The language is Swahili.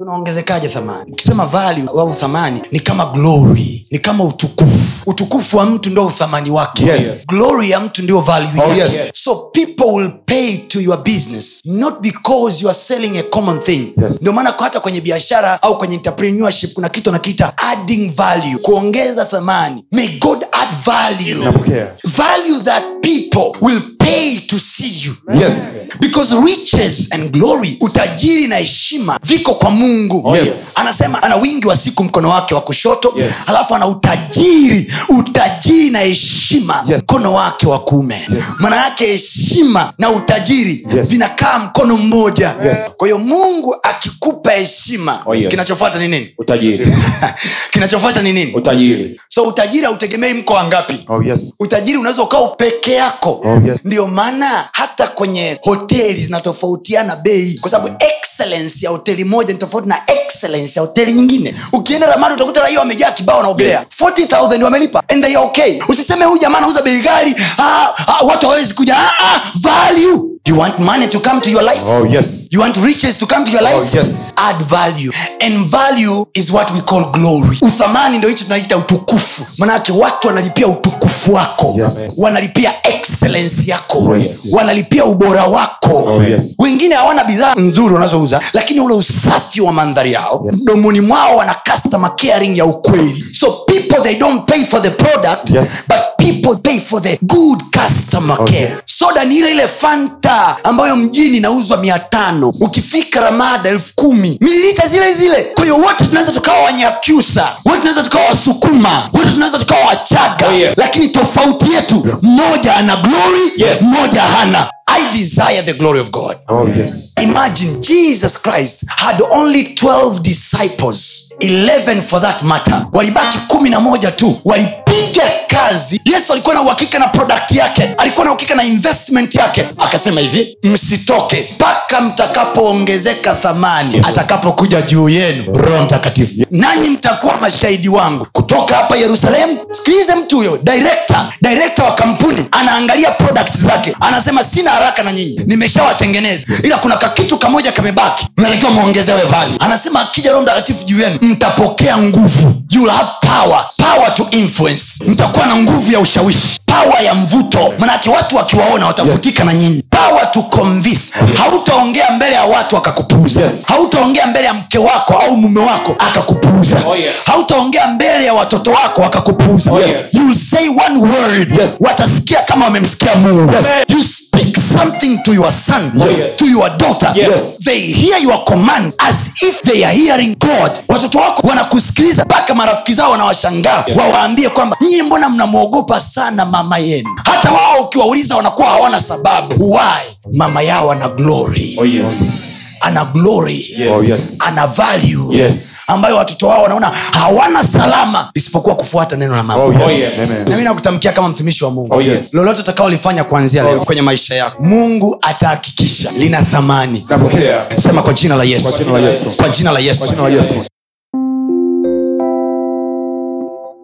unaongezekaje thamani? Ukisema value au thamani ni kama glory ni kama utukufu. Utukufu wa mtu ndio uthamani wake. Yes. glory ya mtu ndio value Oh, yake. yes. so people will pay to your business not because you are selling a common thing. Yes. ndio maana hata kwenye biashara au kwenye entrepreneurship kuna kitu anakiita adding value. Kuongeza thamani. May god add value. Value that people will pay to see you Yes. because riches and glory utajiri na heshima viko kwa mungu Yes. anasema ana wingi wa siku mkono wake wa kushoto Yes. alafu ana utajiri utajiri na heshima Yes. mkono wake wa kuume Yes. maana yake heshima na utajiri Yes. vinakaa mkono mmoja Yes. kwa hiyo mungu akikupa heshima Oh, yes. kinachofuata ni nini utajiri kinachofuata ni nini? Utajiri. So utajiri hautegemei mko wangapi. Oh, yes. utajiri unaweza ukawa peke yako. Oh, yes. ndio maana hata kwenye hoteli zinatofautiana bei. Kwa sababu excellence ya hoteli moja ni tofauti na excellence ya hoteli nyingine. Ukienda ramani utakuta raia wamejaa kibao naogelea Yes. 40000 wamelipa. And they are okay. Usiseme huyu jamaa anauza bei ghali. Ah, ah, watu hawawezi kuja. Ah, ah, value you want money to come to your life Oh, yes. you want riches to come to your life Oh, yes. add value and value is what we call glory uthamani ndo hicho tunaita utukufu manake watu wanalipia utukufu wako Yes. wanalipia excellence yako Yes. wanalipia ubora wako Oh, yes. wengine hawana bidhaa nzuri wanazouza lakini ule usafi wa mandhari yao Yeah. mwao wana customer caring ya ukweli so people they don't pay for the product Yes. but people pay for the good customer Okay. care soda ni ile ile fanta ambayo mjini inauzwa mia tano ukifika ramada elfu kumi mililita zile zile kwa hiyo wote tunaweza tukawa wanyakyusa wote tunaweza tukawa wasukuma wote tunaweza tukawa wachaga Oh, yeah. lakini tofauti yetu mmoja ana glory Yes. mmoja hana i desire the glory of god Oh, yes. imagine jesus christ had only 12 disciples 11 for that matter. Walibaki kumi na moja tu. Walipiga kazi. Yesu alikuwa na uhakika na product yake. Alikuwa na uhakika na investment yake. Akasema hivi msitoke mpaka mtakapoongezeka thamani atakapokuja juu yenu. Roho mtakatifu nanyi mtakuwa mashahidi wangu. Kutoka hapa yerusalemu sikilize mtu huyo direkta direkta wa kampuni anaangalia product zake. Anasema sina haraka na nyinyi. Nimeshawatengeneza. Ila kuna kakitu kamoja kamebaki natakiwa mwongezewe vali anasema akija roho mtakatifu juu yenu mtapokea nguvu you will have power power to influence mtakuwa na nguvu ya ushawishi pawa ya mvuto manake watu wakiwaona watavutika na nyinyi power to convince hautaongea mbele ya watu akakupuuza Yes. hautaongea mbele ya mke wako au mume wako akakupuuza Oh, yes. hautaongea mbele ya watoto wako akakupuuza Oh, yes. you will say one word Yes. watasikia kama wamemsikia mungu Yes. you speak something to your son Yes. to your daughter Yes. they hear your command as if they are hearing god watoto wako wanakusikiliza mpaka marafiki zao wanawashangaa Yes. wawaambie kwamba nyie mbona mnamwogopa sana mama yenu hata wao ukiwauliza wanakuwa hawana sababu why mama yao ana glory oh, yes. ana glory Yes. Yes. ana value Yes. Ambayo watoto wao wanaona hawana salama isipokuwa kufuata neno la mama Oh, yes. Oh, yes. Nami nakutamkia kama mtumishi wa mungu Oh, yes. lolote utakaolifanya kuanzia leo kwenye maisha yako mungu atahakikisha lina thamani sema kwa jina la yesu Kwa jina la Yesu. kwa jina la yesu Kwa jina la Yesu.